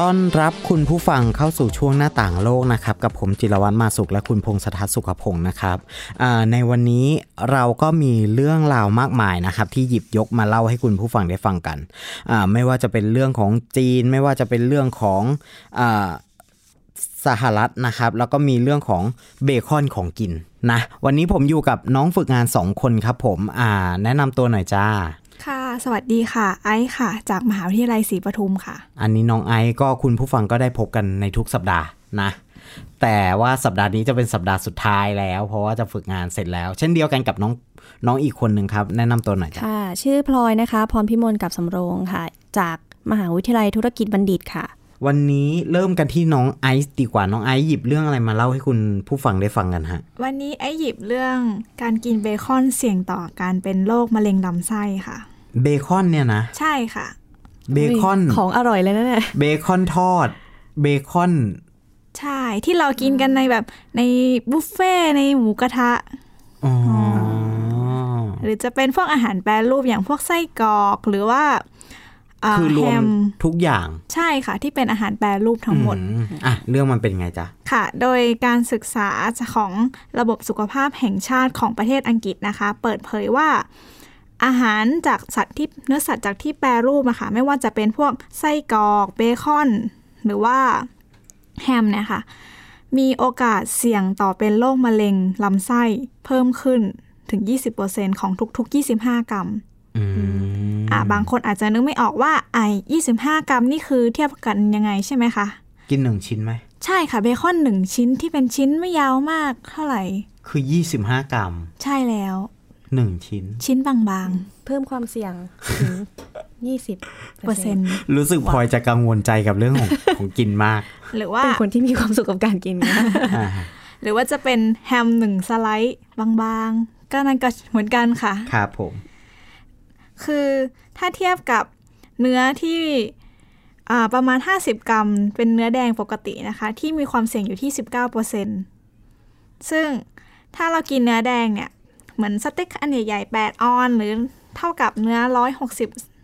ต้อนรับคุณผู้ฟังเข้าสู่ช่วงหน้าต่างโลกนะครับกับผมจิรวัตรมาสุขและคุณพงศธรสุขพงศ์นะครับในวันนี้เราก็มีเรื่องราวมากมายนะครับที่หยิบยกมาเล่าให้คุณผู้ฟังได้ฟังกันไม่ว่าจะเป็นเรื่องของจีน ไม่ว่าจะเป็นเรื่องของอสหรัฐนะครับ แล้วก็มีเรื่องของเบคอนของกินนะวันนี้ผมอยู่กับน้องฝึกงานสองคนครับผมแนะนำตัวหน่อยจ้า ค่ะ สวัสดีค่ะ ไอซ์ค่ะ จากมหาวิทยาลัยศรีปทุมค่ะ อันนี้น้องไอซ์ก็คุณผู้ฟังก็ได้พบกันในทุกสัปดาห์นะ แต่ว่าสัปดาห์นี้จะเป็นสัปดาห์สุดท้ายแล้ว เพราะว่าจะฝึกงานเสร็จแล้ว เช่นเดียวกันกับน้องน้องอีกคนหนึ่งครับ แนะนำตัวหน่อยจ้ะค่ะ ชื่อพลอยนะคะ พรพิมลกับสำโรงค่ะ จากมหาวิทยาลัยธุรกิจบัณฑิตค่ะ วันนี้เริ่มกันที่น้องไอซ์ดีกว่าน้องไอซ์หยิบเรื่องอะไรมาเล่าให้คุณผู้ฟังได้ฟังกันฮะ วันนี้ไอซ์หยิบเรื่องการกินเบคอนเสี่ยงต่อการเป็นโรคมะเร็งลำไส้ค่ะ เบคอนเนี่ยนะ ใช่ค่ะ เบคอนของอร่อยเลยนะเนี่ยเบคอนทอด เบคอน ใช่ที่เรากินกันในแบบในบุฟเฟ่ต์ในหมูกระทะอ๋อหรือจะเป็นพวกอาหารแปรรูปอย่างพวกไส้กรอกหรือว่าา คือรวแฮมทุกอย่าง ใช่ค่ะ ที่เป็นอาหารแปรรูปทั้งหมดอือะเรื่องมันเป็นไงจ๊ะ ค่ะ โดยการศึกษาของระบบสุขภาพแห่งชาติของประเทศอังกฤษนะคะ เปิดเผยว่าอาหารจากสัตว์ที่เนื้อสัตว์จากที่แปรรูปอะค่ะไม่ว่าจะเป็นพวกไส้กรอกเบคอน หรือว่าแฮมเนี่ยค่ะ มีโอกาสเสี่ยงต่อเป็นโรคมะเร็งลำไส้เพิ่มขึ้นถึง 20%ของทุกๆ 25 กรัม อืมอะบางคนอาจจะนึกไม่ออกว่าไอ้25กรัมนี่คือเทียบกันยังไงใช่ไหมคะ กินหนึ่งชิ้นไหม ใช่ค่ะเบคอนหนึ่งชิ้นที่เป็นชิ้นไม่ยาวมากเท่าไหร่ คือ25กรัม ใช่แล้วหนึ่งชิ้น ชิ้นบางเพิ่มความเสี่ยงถึง20ๆเปอร์เซ็นต์รู้สึกพลอยจะกังวลใจกับเรื่องของของกินมาก หรือว่าเป็นคนที่มีความสุขกับการกินนะอ่าหรือว่าจะเป็นแฮมหนึ่งสไลด์บางๆก็นั่นก็เหมือนกันค่ะ ครับผม คือถ้าเทียบกับเนื้อที่อประมาณ 50 กรัม เป็นเนื้อแดงปกตินะคะ ที่มีความเสี่ยงอยู่ที่ 19%ซึ่งถ้าเรากินเนื้อแดงเนี่ย เหมือนสเต็กอันใหญ่ๆ8ออน หรือเท่ากับเนื้อ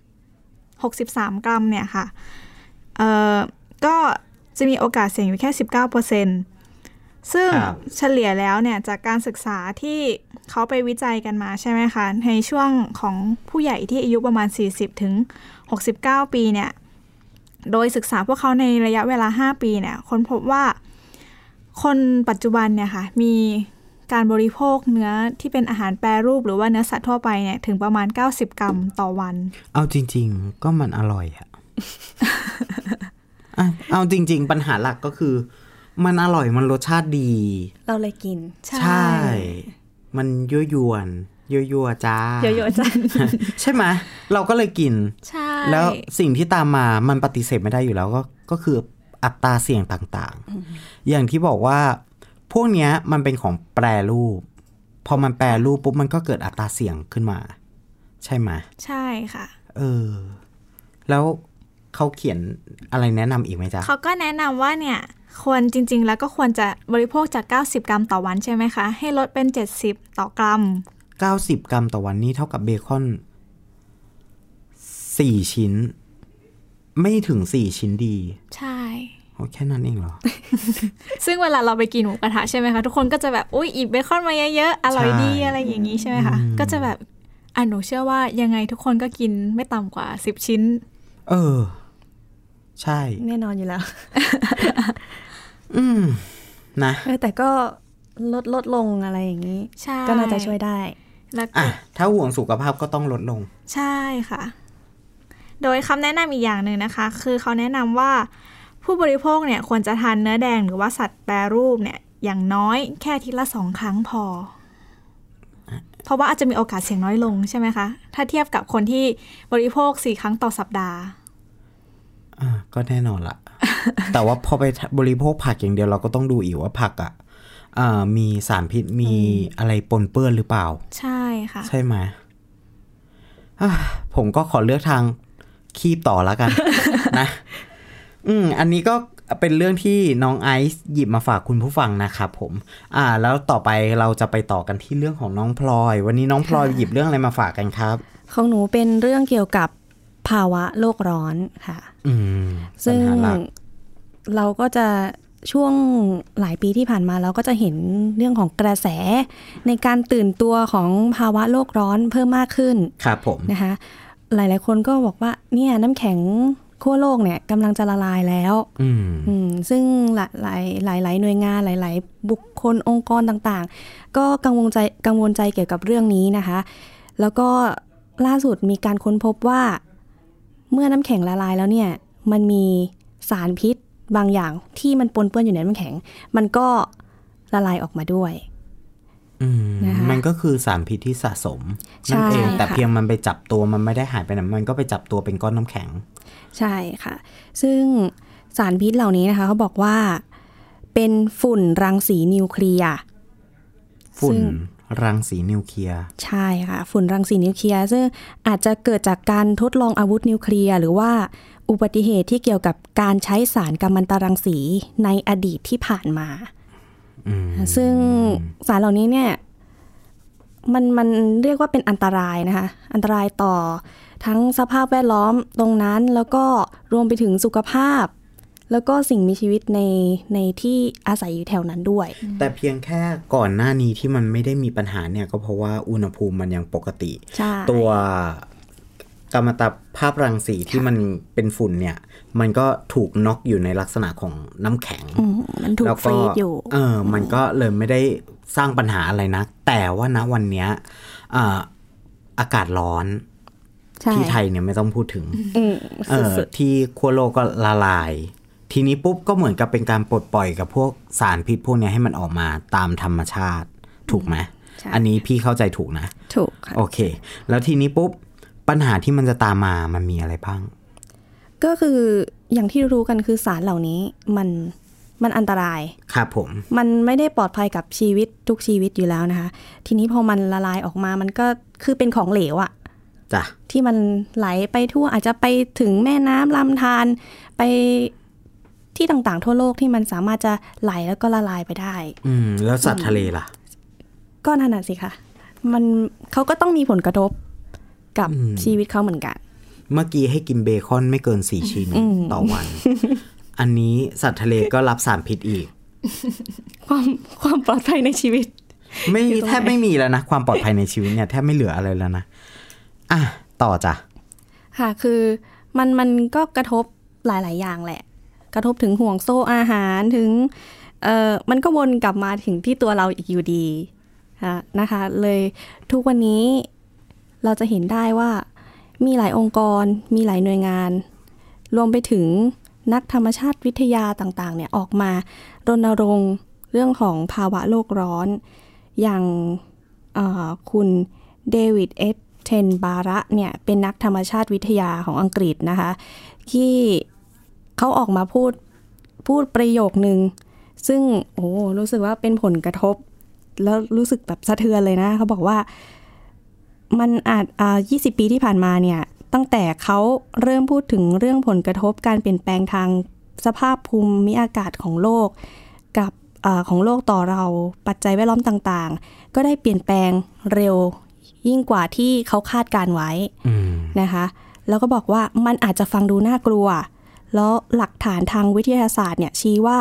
160 63 กรัมเนี่ยค่ะ เอ่อ ก็จะมีโอกาสเสี่ยงอยู่แค่ 19% ซึ่งครับเฉลี่ยแล้วเนี่ยจากการศึกษาที่เขาไปวิจัยกันมาใช่ไหมคะ ในช่วงของผู้ใหญ่ที่อายุประมาณ 40 ถึง 69 ปีเนี่ย โดยศึกษาพวกเขาในระยะเวลา 5 ปีเนี่ยค้นพบว่าคนปัจจุบันเนี่ยค่ะมีการบริโภคเนื้อที่เป็นอาหารแปรรูปหรือว่าเนื้อสัตว์ทั่วไปเนี่ยถึงประมาณ 90 กรัมต่อวัน เอาจริง ๆ ก็มันอร่อยอะอะเอาจริง ๆ ปัญหาหลักก็คือ มันอร่อยมันรสชาติดี เราเลยกิน ใช่ มันยั่วยวนยั่วยั่วๆจ้าเยอะๆจ้ะใช่ไหมเราก็เลยกิน ใช่ แล้วสิ่งที่ตามมามันปฏิเสธไม่ได้อยู่แล้วก็ก็คืออัตราเสี่ยงต่างๆ อย่างที่บอกว่า พวกเนี้ยมันเป็นของแปรรูป พอมันแปรรูปปุ๊บมันก็เกิดอัตราเสี่ยงขึ้นมา ใช่ไหมใช่ค่ะ เออ แล้วเขาเขียนอะไรแนะนำอีกไหมจ๊ะเขาก็แนะนำว่าเนี่ย ควรจริง ๆ แล้วก็ควรจะบริโภคจาก 90 กรัมต่อวันใช่ไหมคะ ให้ลดเป็น 70 ต่อกรัม 90 กรัมต่อวันนี้เท่ากับเบคอนสี่ชิ้น ไม่ถึงสี่ชิ้นดี ใช่โอ้แค่นั้นเองเหรอ ซึ่งเวลาเราไปกินหมูกระทะใช่ไหมคะทุกคนก็จะแบบอุ้ยอีกเบคอนมาเยอะๆอร่อยดีใช่อะไรอย่างนี้ใช่ไหมคะอืมก็จะแบบอะหนูเชื่อว่ายังไงทุกคนก็กินไม่ต่ำกว่า10ชิ้น เออ ใช่ แน่นอนอยู่แล้ว อืม นะเออแต่ก็ลดลดลงอะไรอย่างนี้ใช่ก็น่าจะช่วยได้ แล้วก็อะถ้าห่วงสุขภาพก็ต้องลดลง ใช่ค่ะ โดยคำแนะนำอีกอย่างหนึ่งนะคะ คือเขาแนะนำว่าผู้บริโภคเนี่ยควรจะทานเนื้อแดงหรือว่าสัตว์แปรรูปเนี่ย อย่างน้อยแค่อาทีละสองครั้งพอ เพราะว่าอาจจะมีโอกาสเสี่ยงน้อยลงใช่ไหมคะ ถ้าเทียบกับคนที่บริโภคสี่ครั้งต่อสัปดาห์ อ่าก็แน่นอนละ แต่ว่าพอไปบริโภคผักอย่างเดียวเราก็ต้องดูอีกว่าผักอะอ่ามีสารพิษมีอะไรปนเปื้อนหรือเปล่า ใช่ค่ะ ใช่ไหมอะผมก็ขอเลือกทางคีบต่อแล้วกัน นะ อืม อันนี้ก็เป็นเรื่องที่น้องไอซ์หยิบมาฝากคุณผู้ฟังนะครับผม อ่า แล้วต่อไปเราจะไปต่อกันที่เรื่องของน้องพลอย วันนี้น้องพลอยหยิบเรื่องอะไรมาฝากกันครับ ของหนูเป็นเรื่องเกี่ยวกับ ภาวะโลกร้อนค่ะอืมซึ่งปัญหาหลักเราก็จะช่วงหลายปีที่ผ่านมาเราก็จะเห็นเรื่องของกระแส ในการตื่นตัวของภาวะโลกร้อนเพิ่มมากขึ้น ครับผมนะคะ หลายๆคนก็บอกว่าเนี่ยน้ำแข็งขั้วโลกเนี่ยกำลังจะละลายแล้ว อืมอืมซึ่งหลายหลายหลายหลายหน่วยงานหลาย ๆ บุคคลองค์กรต่างๆ ก็กังวลใจกังวลใจเกี่ยวกับเรื่องนี้นะคะ แล้วก็ล่าสุดมีการค้นพบว่า เมื่อน้ำแข็งละลายแล้วเนี่ย มันมีสารพิษบางอย่างที่มันปนเปื้อนอยู่ในน้ำแข็ง มันก็ละลายออกมาด้วยอืมนะคะมันก็คือสารพิษที่สะสมใช่นั่นเองแต่ค่ะเพียงมันไปจับตัวมันไม่ได้หายไปไหนมันก็ไปจับตัวเป็นก้อนน้ำแข็ง ใช่ค่ะ ซึ่งสารพิษเหล่านี้นะคะเขาบอกว่า เป็นฝุ่นรังสีนิวเคลียร์ฝุ่นซึ่ง รังสีนิวเคลียร์ ใช่ค่ะ ฝุ่นรังสีนิวเคลียร์ซึ่งอาจจะเกิดจากการทดลองอาวุธนิวเคลียร์หรือว่าอุบัติเหตุที่เกี่ยวกับการใช้สารกัมมันตรังสีในอดีตที่ผ่านมาอืมซึ่งสารเหล่านี้เนี่ยมันมันเรียกว่าเป็นอันตรายนะคะ อันตรายต่อทั้งสภาพแวดล้อมตรงนั้นแล้วก็รวมไปถึงสุขภาพ แล้วก็สิ่งมีชีวิตในในที่อาศัยอยู่แถวนั้นด้วย แต่เพียงแค่ก่อนหน้านี้ที่มันไม่ได้มีปัญหาเนี่ยก็เพราะว่าอุณหภูมิมันยังปกติใช่ตัวกัมมันตภาพรังสีที่มันเป็นฝุ่นเนี่ย มันก็ถูกน็อกอยู่ในลักษณะของน้ำแข็งอืมมันถูกแล้วฟรีดอยู่เออมันก็เลยไม่ได้สร้างปัญหาอะไรนะแต่ว่าณวันเนี้ยอ่าอากาศร้อนใช่ที่ไทยเนี่ยไม่ต้องพูดถึงอืมเออสุดที่ขั้วโลกก็ละลาย ทีนี้ปุ๊บก็เหมือนกับเป็นการปลดปล่อยกับพวกสารพิษพวกเนี้ยให้มันออกมาตามธรรมชาติถูกไหมใช่อันนี้พี่เข้าใจถูกนะๆถูกค่ะโอเค แล้วทีนี้ปุ๊บปัญหาที่มันจะตามมามันมีอะไรบ้าง ก็คืออย่างที่รู้กันคือสารเหล่านี้มันมันอันตรายครับผม มันไม่ได้ปลอดภัยกับชีวิตทุกชีวิตอยู่แล้วนะคะ ทีนี้พอมันละลายออกมามันก็คือเป็นของเหลวอะจ้ะที่มันไหลไปทั่วอาจจะไปถึงแม่น้ำลำธารไป ที่ต่างๆ ทั่วโลกที่มันสามารถจะไหลแล้วก็ละลายไปได้ อืม แล้วสัตว์ทะเลล่ะ ก็นั่นน่ะสิคะมันเขาก็ต้องมีผลกระทบกับอืมชีวิตเขาเหมือนกัน เมื่อกี้ให้กินเบคอนไม่เกินสี่ชิ้นอืมต่อวัน อันนี้สัตว์ทะเลก็รับสารพิษอีก ความความปลอดภัยในชีวิต ไม่อยู่ตรงไหนแทบไม่มีแล้วนะ ความปลอดภัยในชีวิตเนี่ยแทบไม่เหลืออะไรแล้วนะอะต่อจ้ะค่ะคือมันมันก็กระทบหลาย ๆ อย่างแหละ กระทบถึงห่วงโซ่อาหารถึงเออมันก็วนกลับมาถึงที่ตัวเราอีกอยู่ดีนะคะ เลยทุกวันนี้เราจะเห็นได้ว่ามีหลายองค์กร มีหลายหน่วยงาน รวมไปถึงนักธรรมชาติวิทยาต่างๆเนี่ยออกมารณรงค์เรื่องของภาวะโลกร้อน อย่างคุณเดวิดเอสเทนบาระเนี่ยเป็นนักธรรมชาติวิทยาของอังกฤษนะคะ ที่ เขาออกมาพูดพูดประโยคนึง ซึ่งโอ้รู้สึกว่าเป็นผลกระทบ แล้วรู้สึกแบบสะเทือนเลยนะ เขาบอกว่ามันอาจอ่า20ปีที่ผ่านมาเนี่ย ตั้งแต่เขาเริ่มพูดถึงเรื่องผลกระทบการเปลี่ยนแปลงทางสภาพภูมิอากาศของโลก กับอาของโลกต่อเราปัจจัยแวดล้อมต่างๆ ก็ได้เปลี่ยนแปลงเร็วยิ่งกว่าที่เขาคาดการไว้อืมนะคะ แล้วก็บอกว่ามันอาจจะฟังดูน่ากลัว แล้วหลักฐานทางวิทยาศาสตร์เนี่ยชี้ว่า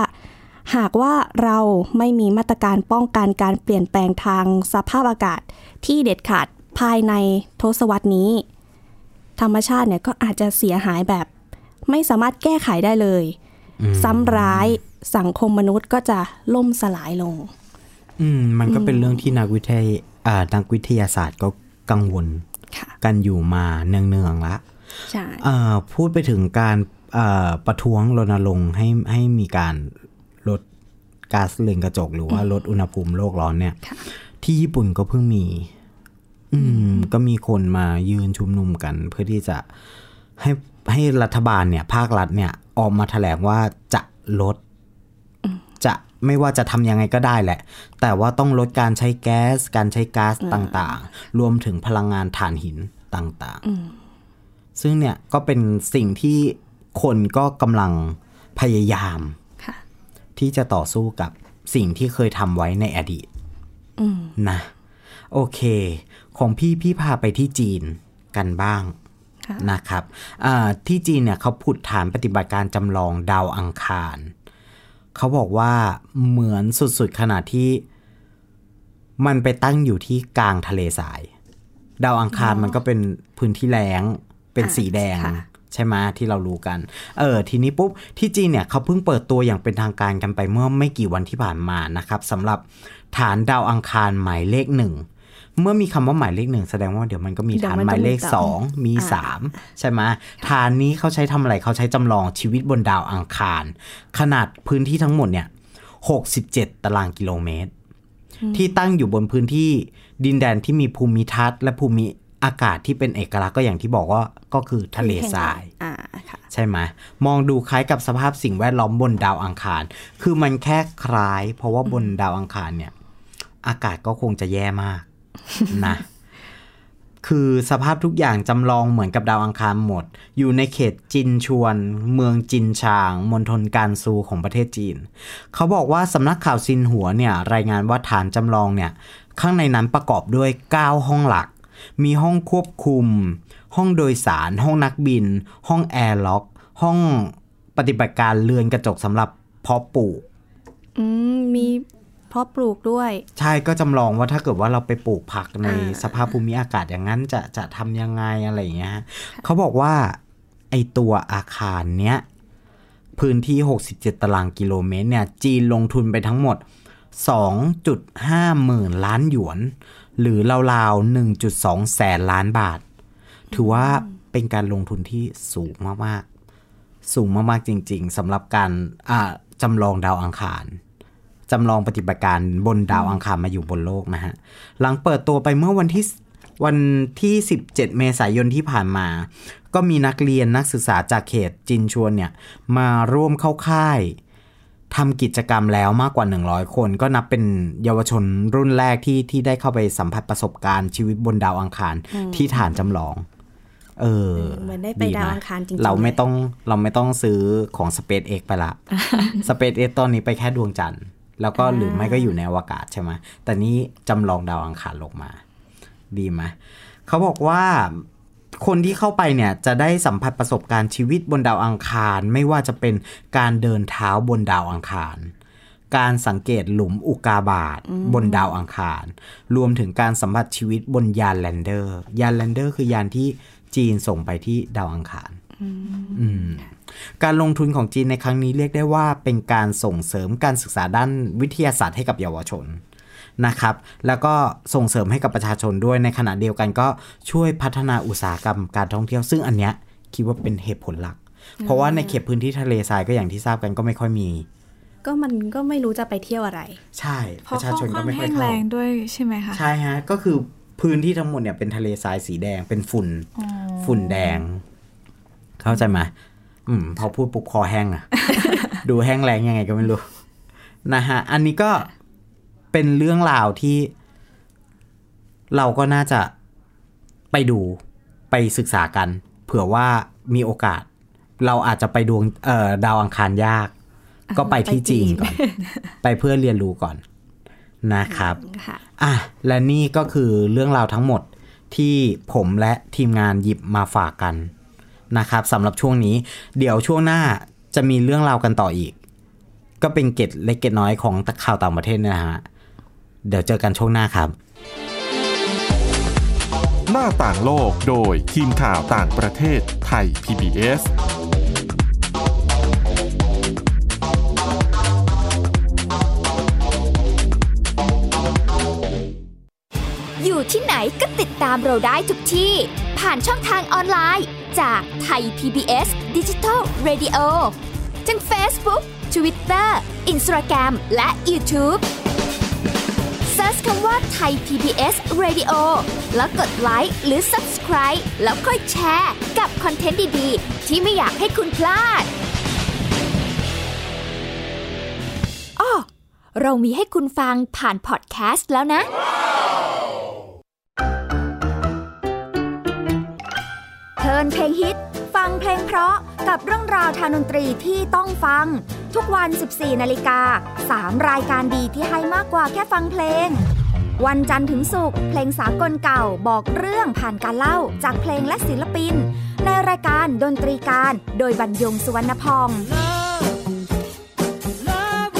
หากว่าเราไม่มีมาตรการป้องกันการเปลี่ยนแปลงทางสภาพอากาศที่เด็ดขาดภายในทศวรรษนี้ ธรรมชาติเนี่ยก็อาจจะเสียหายแบบ ไม่สามารถแก้ไขได้เลยอืมซ้ำร้ายสังคมมนุษย์ก็จะล่มสลายลง อืมมันก็เป็นเรื่องที่นักวิทยาอ่านักวิทยาศาสตร์ก็กังวลค่ะกันอยู่มาเนืองๆละใช่เอ่อพูดไปถึงการเอ่อ ประท้วงรณรงค์ให้ให้มีการลดก๊าซเรือนกระจก หรือว่าลดอุณหภูมิโลกร้อนเนี่ยค่ะที่ญี่ปุ่นก็เพิ่งมี อืม ก็มีคนมายืนชุมนุมกัน เพื่อที่จะให้ให้รัฐบาลเนี่ย ภาครัฐเนี่ย ออกมาแถลงว่าจะลด จะไม่ว่าจะทำยังไงก็ได้แหละ แต่ว่าต้องลดการใช้แก๊ส การใช้ก๊าซต่างๆ รวมถึงพลังงานถ่านหินต่างๆ ซึ่งเนี่ยก็เป็นสิ่งที่ คนก็กำลังพยายามค่ะที่จะต่อสู้กับสิ่งที่เคยทำไว้ในอดีตอืมนะ โอเค ของพี่พี่พาไปที่จีนกันบ้างค่ะนะครับอ่าที่จีนเนี่ยเขาผุดฐานปฏิบัติการจำลองดาวอังคาร เขาบอกว่าเหมือนสุดๆขนาดที่มันไปตั้งอยู่ที่กลางทะเลทราย ดาวอังคารมันก็เป็นพื้นที่แล้งเป็นสีแดงค่ะ ใช่ไหมที่เรารู้กัน เออทีนี้ปุ๊บที่จีนเนี่ยเขาเพิ่งเปิดตัวอย่างเป็นทางการกันไปเมื่อไม่กี่วันที่ผ่านมานะครับสำหรับฐานดาวอังคารหมายเลขหนึ่งเมื่อมีคำว่าหมายเลขหนึ่งแสดงว่าเดี๋ยวมันก็มีเดี๋ยวฐานมันหมายเลขต้องมีสองมีอ่าสามใช่ไหมฐานนี้เขาใช้ทำอะไรเขาใช้จำลองชีวิตบนดาวอังคาร ขนาดพื้นที่ทั้งหมดเนี่ยหกสิบเจ็ดตารางกิโลเมตร ที่ตั้งอยู่บนพื้นที่ดินแดนที่มีภูมิทัศน์และภูมิ อากาศที่เป็นเอกลักษณ์ก็อย่างที่บอกว่าก็คือทะเลทรายอ่าค่ะใช่ไหมมองดูคล้ายกับสภาพสิ่งแวดล้อมบนดาวอังคาร คือมันแค่คล้าย เพราะว่าบนดาวอังคารเนี่ย อากาศก็คงจะแย่มากนะคือสภาพทุกอย่างจำลองเหมือนกับดาวอังคารหมด อยู่ในเขตจินชวน เมืองจินชางมณฑลการซูของประเทศจีน เขาบอกว่าสำนักข่าวซินหัวเนี่ย รายงานว่าฐานจำลองเนี่ย ข้างในนั้นประกอบด้วย 9 ห้องหลัก มีห้องควบคุม ห้องโดยสาร ห้องนักบิน ห้องแอร์ล็อก ห้องปฏิบัติการเรือนกระจกสำหรับเพาะปลูกอืมมีเพาะปลูกด้วย ใช่ก็จำลองว่าถ้าเกิดว่าเราไปปลูกผักในอ่าสภาพภูมิอากาศอย่างนั้นจะจะทำยังไงอะไรอย่างเงี้ยเขาบอกว่าไอตัวอาคารเนี้ยพื้นที่ 67 ตารางกิโลเมตรเนี่ย จีนลงทุนไปทั้งหมด 2.5 หมื่นล้านหยวน หรือราวๆ 1.2 แสนล้านบาท ถือว่าเป็นการลงทุนที่สูงมากๆ สูงมากๆจริง ๆสำหรับการจำลองดาวอังคารจำลองปฏิบัติการบนดาวอังคารมาอยู่บนโลกนะฮะ หลังเปิดตัวไปเมื่อวันที่วันที่ 17 เมษายนที่ผ่านมา ก็มีนักเรียนนักศึกษาจากเขตจินชวนเนี่ย มาร่วมเข้าค่าย ทำกิจกรรมแล้วมากกว่า 100 คน ก็นับเป็นเยาวชนรุ่นแรกที่ที่ได้เข้าไปสัมผัสประสบการณ์ชีวิตบนดาวอังคารที่ฐานจำลอง เออเหมือนได้ไปดาวอังคารจริงๆ เราไม่เลยต้องเราไม่ต้องซื้อของ Space X ไปละ Space X ตอนนี้ไปแค่ดวงจันทร์ แล้วก็หรือไม่ก็อยู่ในอวกาศใช่ไหมแต่นี้จำลองดาวอังคารลงมา ดีไหมเขาบอกว่า คนที่เข้าไปเนี่ยจะได้สัมผัสประสบการณ์ชีวิตบนดาวอังคาร ไม่ว่าจะเป็นการเดินเท้าบนดาวอังคาร การสังเกตหลุมอุกกาบาตบนดาวอังคาร รวมถึงการสัมผัสชีวิตบนยาน lander ยาน lander คือยานที่จีนส่งไปที่ดาวอังคารอืมการลงทุนของจีนในครั้งนี้เรียกได้ว่าเป็นการส่งเสริมการศึกษาด้านวิทยาศาสตร์ให้กับเยาวชน นะครับ แล้วก็ส่งเสริมให้กับประชาชนด้วยในขณะเดียวกันก็ช่วยพัฒนาอุตสาหกรรมการท่องเที่ยว ซึ่งอันเนี้ยคิดว่าเป็นเหตุผลหลัก เพราะว่าในเขตพื้นที่ทะเลทรายก็อย่างที่ทราบกันก็ไม่ค่อยมี ก็มันก็ไม่รู้จะไปเที่ยวอะไร ใช่เพปราะระชาเขาชนค่ก็อนไม่ค่อแห้ยงเข้าแรงด้วยใช่ไหมคะใช่ฮะก็คือพื้นที่ทั้งหมดเนี่ยเป็นทะเลทรายสีแดงเป็นฝุ่นอ๋อฝุ่นแดง เข้าใจไหมอืมพอพูดปุ๊บคอแห้งอะดูแห้งแรงยังไงก็ไม่รู้นะฮะอันนี้ก็ เป็นเรื่องราวที่เราก็น่าจะไปดูไปศึกษากัน เผื่อว่ามีโอกาส เราอาจจะไปดวงเอ่อดาวอังคารยาก ก็ไปที่ไปจีจีนนก่อน ไปเพื่อเรียนรู้ก่อนนะครับค่ะอะและนี่ก็คือเรื่องราวทั้งหมดที่ผมและทีมงานหยิบมาฝากกันนะครับสำหรับช่วงนี้ เดี๋ยวช่วงหน้าจะมีเรื่องราวกันต่ออีก ก็เป็นเกตเล็กเกตน้อยของข่าวต่างประเทศเนยนะฮะ เดี๋ยวเจอกันช่วงหน้าครับ หน้าต่างโลกโดยทีมข่าวต่างประเทศไทย PBS อยู่ที่ไหนก็ติดตามเราได้ทุกที่ ผ่านช่องทางออนไลน์ จากไทย PBS Digital Radio ทั้ง Facebook Twitter Instagram และ YouTube Search คำว่าไทย PBS Radio แล้วกดไลค์หรือ Subscribe แล้วค่อยแชร์ กับคอนเทนต์ดี ๆ ที่ไม่อยากให้คุณพลาดอ้อเรามีให้คุณฟังผ่านพอดแคสต์แล้วนะ เทินเพลงฮิต ฟังเพลงเพราะกับเรื่องราวทางดนตรีที่ต้องฟัง ทุกวัน 14 นาฬิกา 3 รายการดีที่ให้มากกว่าแค่ฟังเพลง วันจันทร์ถึงศุกร์เพลงสากลเก่าบอกเรื่องผ่านการเล่าจากเพลงและศิลปิน ในรายการดนตรีการโดยบรรยงสุวรรณพอง Love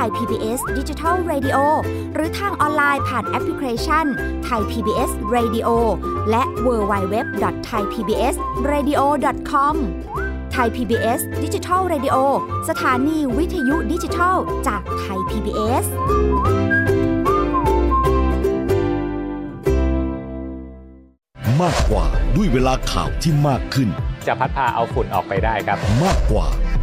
นี่ไทย PBS Digital Radio หรือทางออนไลน์ผ่านแอปพลิเคชันไทย PBS Radio และ w w w t h a i PBS Radio com ไทย PBS Digital Radio สถานีวิทยุดิจิทัลจากไทย PBS มากกว่าด้วยเวลาข่าวที่มากขึ้น จะพัดพาเอาฝุ่นออกไปได้ครับ มากกว่า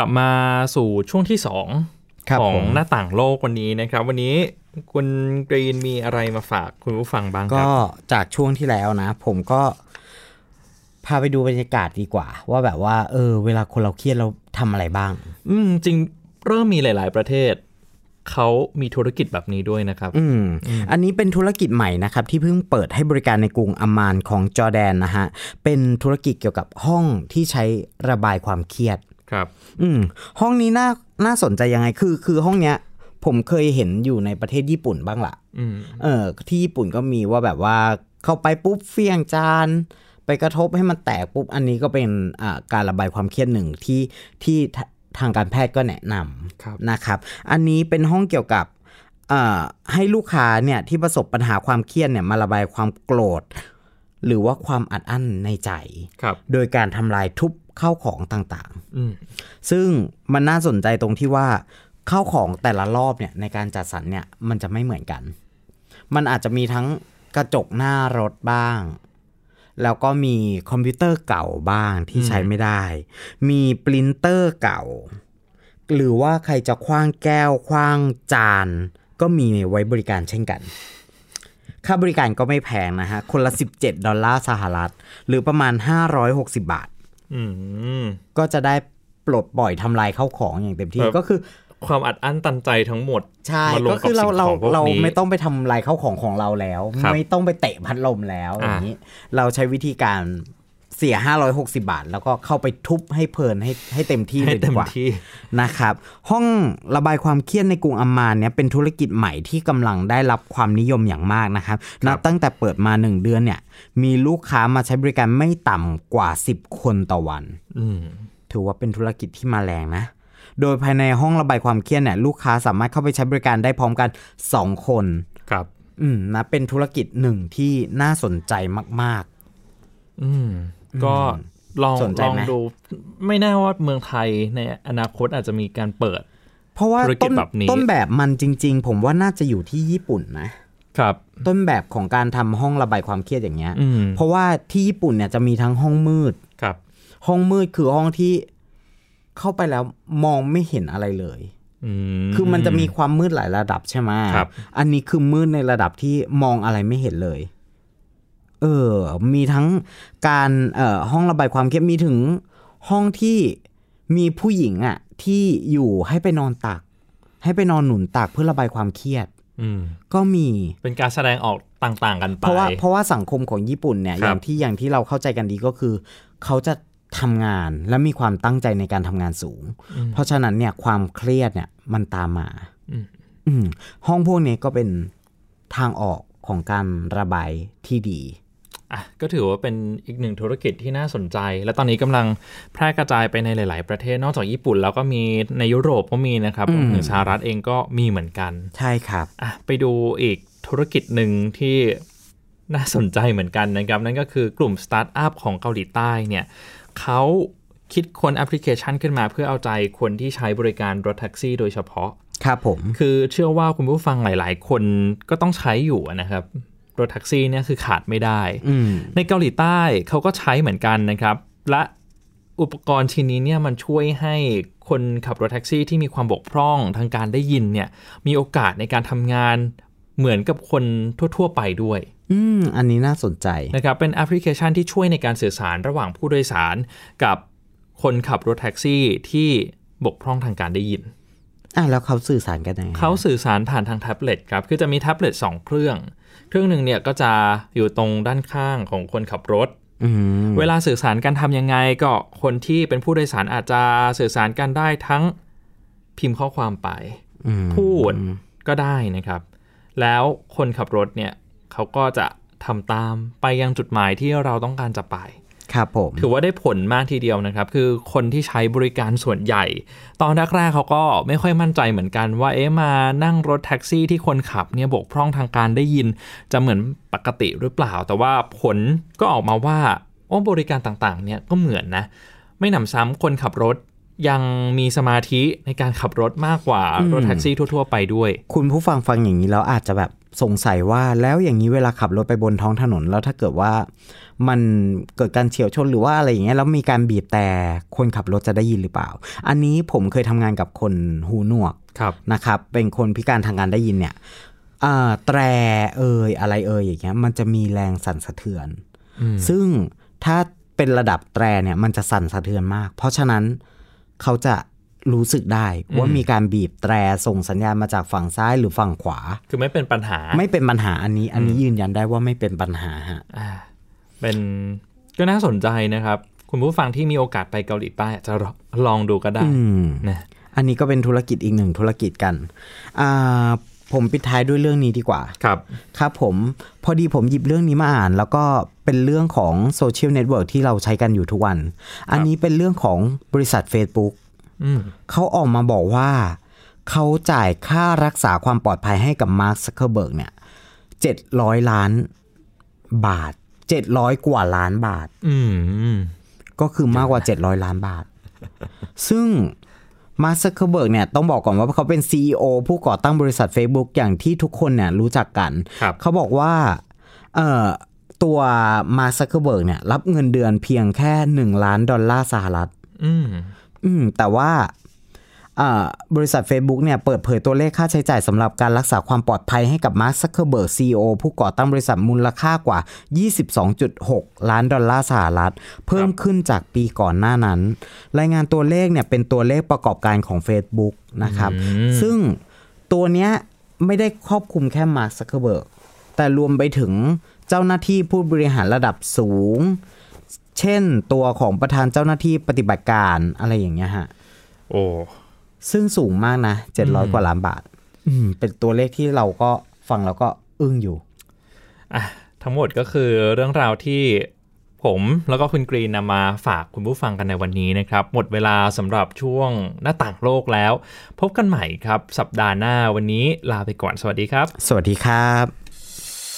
กลับมาสู่ช่วงที่สองครับของผมหน้าต่างโลกวันนี้นะครับ วันนี้คุณกรีนมีอะไรมาฝากคุณผู้ฟังบ้างคก็รับจากช่วงที่แล้วนะ ผมก็พาไปดูบรรยากาศดีกว่า ว่าแบบว่า เออ เวลาคนเราเครียดเราทำอะไรบ้าง อืมจริงเริ่มมีหลาย ๆ ประเทศเขามีธุรกิจแบบนี้ด้วยนะครับ อืม อันนี้เป็นธุรกิจใหม่นะครับ ที่เพิ่งเปิดให้บริการในกรุงอัมมานของจอร์แดนนะฮะ เป็นธุรกิจเกี่ยวกับห้องที่ใช้ระบายความเครียด ครับ อืม ห้องนี้น่าน่าสนใจยังไงคือ คือห้องเนี้ย ผมเคยเห็นอยู่ในประเทศญี่ปุ่นบ้างละอืมเออ ที่ญี่ปุ่นก็มีว่าแบบว่าเข้าไปปุ๊บเฟี้ยงจานไปกระทบให้มันแตกปุ๊บอันนี้ก็เป็นอ่าการระบายความเครียดหนึ่งที่ที่ทาทางการแพทย์ก็แนะนครับำนะครับ อันนี้เป็นห้องเกี่ยวกับอ่าให้ลูกค้าเนี่ยที่ประสบปัญหาความเครียดเนี่ยมาระบายความโกรธ หรือว่าความอัดอั้นในใจครับโดยการทำลายทุบข้าวของต่างๆอืมซึ่งมันน่าสนใจตรงที่ว่าข้าวของแต่ละรอบเนี่ยในการจัดสรรเนี่ยมันจะไม่เหมือนกัน มันอาจจะมีทั้งกระจกหน้ารถบ้าง แล้วก็มีคอมพิวเตอร์เก่าบ้างที่อืมใช้ไม่ได้ มีปรินเตอร์เก่า หรือว่าใครจะขว้างแก้วขว้างจาน ก็มีไว้บริการเช่นกันค่าบริการก็ไม่แพงนะฮะ คนละ 17 ดอลลาร์สหรัฐ หรือประมาณ 560 บาทอืม ก็จะได้ปลดปล่อยทำลายเข้าของอย่างเต็มที่ครับก็คือความอัดอั้นตันใจทั้งหมดใช่มาลงก็กับคือเราสิ่งเราของพวกเรานี้ไม่ต้องไปทำลายเข้าของของเราแล้วครับไม่ต้องไปเตะพัดลมแล้วอ่าอย่างนี้ เราใช้วิธีการ เสีย 560 บาท แล้วก็เข้าไปทุบให้เพลินให้ให้เต็มที่เลให้ยดีเต็มกว่าที่นะครับ ห้องระบายความเครียดในกรุงอัมมานเนี่ยเป็นธุรกิจใหม่ที่กำลังได้รับความนิยมอย่างมากนะครับนับตั้งแต่เปิดมา 1 เดือนเนี่ย มีลูกค้ามาใช้บริการไม่ต่ำกว่า 10 คนต่อวันอืมถือว่าเป็นธุรกิจที่มาแรงนะโดยภายในห้องระบายความเครียดเนี่ยลูกค้าสามารถเข้าไปใช้บริการได้พร้อมกัน 2 คนครับ อืมนะเป็นธุรกิจหนึ่งที่น่าสนใจมากอืม ก็ลองสนใจลองไหมดู ไม่แน่ว่าเมืองไทยในอนาคตอาจจะมีการเปิดๆเพราะว่าธุรกิต้จนแบบนี้ต้นแบบมันจริง ๆ ผมว่าน่าจะอยู่ที่ญี่ปุ่นนะครับ ต้นแบบของการทำห้องระบายความเครียดอย่างเงี้ยอืมเพราะว่าที่ญี่ปุ่นเนี่ยจะมีทั้งห้องมืดครับ ห้องมืดคือห้องที่เข้าไปแล้วมองไม่เห็นอะไรเลยอืมคือมันจะมีความมืดหลายระดับใช่ไหมครับอันนี้คือมืดในระดับที่มองอะไรไม่เห็นเลย เออ มีทั้งการเอ่อห้องระบายความเครียดมีถึงห้องที่มีผู้หญิงอะ ที่อยู่ให้ไปนอนตัก ให้ไปนอนหนุนตักเพื่อระบายความเครียดอืมก็มีเป็นการแสดงออกต่างๆ กันไปเพราะว่าเพราะว่าสังคมของญี่ปุ่นเนี่ยครับอย่างที่อย่างที่เราเข้าใจกันดีก็คือ เขาจะทำงานและมีความตั้งใจในการทำงานสูงอืมเพราะฉะนั้นเนี่ยความเครียดเนี่ยมันตามมาอืมอืมห้องพวกนี้ก็เป็นทางออกของการระบายที่ดี อะก็ถือว่าเป็นอีกหนึ่งธุรกิจที่น่าสนใจ และตอนนี้กำลังแพร่กระจายไปในหลาย ๆ ประเทศนอกจากญี่ปุ่น แล้วก็มีในยุโรปก็มีนะครับอืมรวมถึงสหรัฐเองก็มีเหมือนกัน ใช่ครับอะไปดูอีกธุรกิจหนึ่งที่น่าสนใจเหมือนกันนะครับ นั่นก็คือกลุ่มสตาร์ทอัพของเกาหลีใต้เนี่ยเขาคิดค้นแอปพลิเคชันขึ้นมาเพื่อเอาใจคนที่ใช้บริการรถแท็กซี่โดยเฉพาะ ครับผม คือเชื่อว่าคุณผู้ฟังหลาย ๆ คนก็ต้องใช้อยู่นะครับ รถแท็กซี่เนี่ยคือขาดไม่ได้อืมในเกาหลีใต้เขาก็ใช้เหมือนกันนะครับ และอุปกรณ์ชิ้นนี้เนี่ยมันช่วยให้คนขับรถแท็กซี่ที่มีความบกพร่องทางการได้ยินเนี่ยมีโอกาสในการทำงานเหมือนกับคนทั่ว ๆ ไปด้วย อืม อันนี้น่าสนใจนะครับ เป็นแอปพลิเคชันที่ช่วยในการสื่อสารระหว่างผู้โดยสารกับคนขับรถแท็กซี่ที่บกพร่องทางการได้ยิน อะแล้วเขาสื่อสารกันยังไงเขาสื่อสารผ่านทางแท็บเล็ตครับ คือจะมีแท็บเล็ตสองเครื่อง เครื่องหนึ่งเนี่ยก็จะอยู่ตรงด้านข้างของคนขับรถอืมเวลาสื่อสารกันทำยังไงก็คนที่เป็นผู้โดยสารอาจจะสื่อสารกันได้ทั้งพิมพ์ข้อความไปอืมพูดก็ได้นะครับ แล้วคนขับรถเนี่ยเขาก็จะทำตามไปยังจุดหมายที่เราต้องการจะไป ครับผมถือว่าได้ผลมากทีเดียวนะครับ คือคนที่ใช้บริการส่วนใหญ่ ตอนแรกๆเขาก็ไม่ค่อยมั่นใจเหมือนกันว่าเอ๊ะมานั่งรถแท็กซี่ที่คนขับเนี่ยบกพร่องทางการได้ยิน จะเหมือนปกติหรือเปล่า แต่ว่าผลก็ออกมาว่าโอ้บริการต่างๆ เนี่ยก็เหมือนนะ ไม่หนำซ้ำคนขับรถยังมีสมาธิในการขับรถมากกว่า รถแท็กซี่ทั่ว ๆ ไปด้วย คุณผู้ฟังฟังอย่างนี้แล้วอาจจะแบบ สงสัยว่าแล้วอย่างนี้เวลาขับรถไปบนท้องถนนแล้วถ้าเกิดว่ามันเกิดการเฉียวชนหรือว่าอะไรอย่างเงี้ยแล้วมีการบีบแต่คนขับรถจะได้ยินหรือเปล่า อันนี้ผมเคยทำงานกับคนหูหนวกครับนะครับ เป็นคนพิการทางการได้ยินเนี่ยอ่าแตรเอ่ยอะไรเอ่ยอย่างเงี้ยมันจะมีแรงสั่นสะเทือนอืมซึ่งถ้าเป็นระดับแตรเนี่ยมันจะสั่นสะเทือนมาก เพราะฉะนั้นเขาจะ รู้สึกได้ว่ามีการบีบแตรส่งสัญญาณมาจากฝั่งซ้ายหรือฝั่งขวา คือไม่เป็นปัญหา ไม่เป็นปัญหาอันนี้ อันนี้ยืนยันได้ว่าไม่เป็นปัญหาฮะอ่าเป็นก็น่าสนใจนะครับ คุณผู้ฟังที่มีโอกาสไปเกาหลีใต้อาจจะลองดูก็ได้อืมนะอันนี้ก็เป็นธุรกิจอีกหนึ่งธุรกิจกันอ่าผมปิดท้ายด้วยเรื่องนี้ดีกว่า ครับ ครับผม พอดีผมหยิบเรื่องนี้มาอ่าน แล้วก็เป็นเรื่องของโซเชียลเน็ตเวิร์กที่เราใช้กันอยู่ทุกวัน อันนี้เป็นเรื่องของบริษัท Facebook อืม เขาออกมาบอกว่าเขาจ่ายค่ารักษาความปลอดภัยให้กับมาร์คซักเคอร์เบิร์กเนี่ยเจ็ดร้อยล้านบาทเจ็ดร้อยกว่าล้านบาทอืมก็คือมากกว่า700ล้านบาท ซึ่งมาร์คซักเคอร์เบิร์กเนี่ยต้องบอกก่อนว่าเขาเป็น CEO ผู้ก่อตั้งบริษัท Facebook อย่างที่ทุกคนเนี่ยรู้จักกันครับเขาบอกว่าเอ่อตัวมาร์คซักเคอร์เบิร์กเนี่ยรับเงินเดือนเพียงแค่1ล้านดอลลาร์สหรัฐ อืมอืม แต่ว่าอ่าบริษัท Facebook เนี่ยเปิดเผยตัวเลขค่าใช้จ่ายสำหรับการรักษาความปลอดภัยให้กับมาร์คซักเคอร์เบิร์ก CEO ผู้ก่อตั้งบริษัทมูลค่ากว่า 22.6 ล้านดอลลาร์สหรัฐ เพิ่มขึ้นจากปีก่อนหน้านั้น รายงานตัวเลขเนี่ยเป็นตัวเลขประกอบการของ Facebook นะครับอืมซึ่งตัวเนี้ยไม่ได้ครอบคลุมแค่มาร์คซักเคอร์เบิร์กแต่รวมไปถึงเจ้าหน้าที่ผู้บริหารระดับสูง เช่นตัวของประธานเจ้าหน้าที่ปฏิบัติการอะไรอย่างเงี้ยฮะโอ้ซึ่งสูงมากนะอืม700กว่าล้านบาท อืม เป็นตัวเลขที่เราก็ฟังแล้วก็อึ้งอยู่อะทั้งหมดก็คือเรื่องราวที่ผมแล้วก็คุณกรีนนำมาฝากคุณผู้ฟังกันในวันนี้นะครับ หมดเวลาสำหรับช่วงหน้าต่างโลกแล้ว พบกันใหม่ครับ สัปดาห์หน้าวันนี้ลาไปก่อนสวัสดีครับ สวัสดีครับ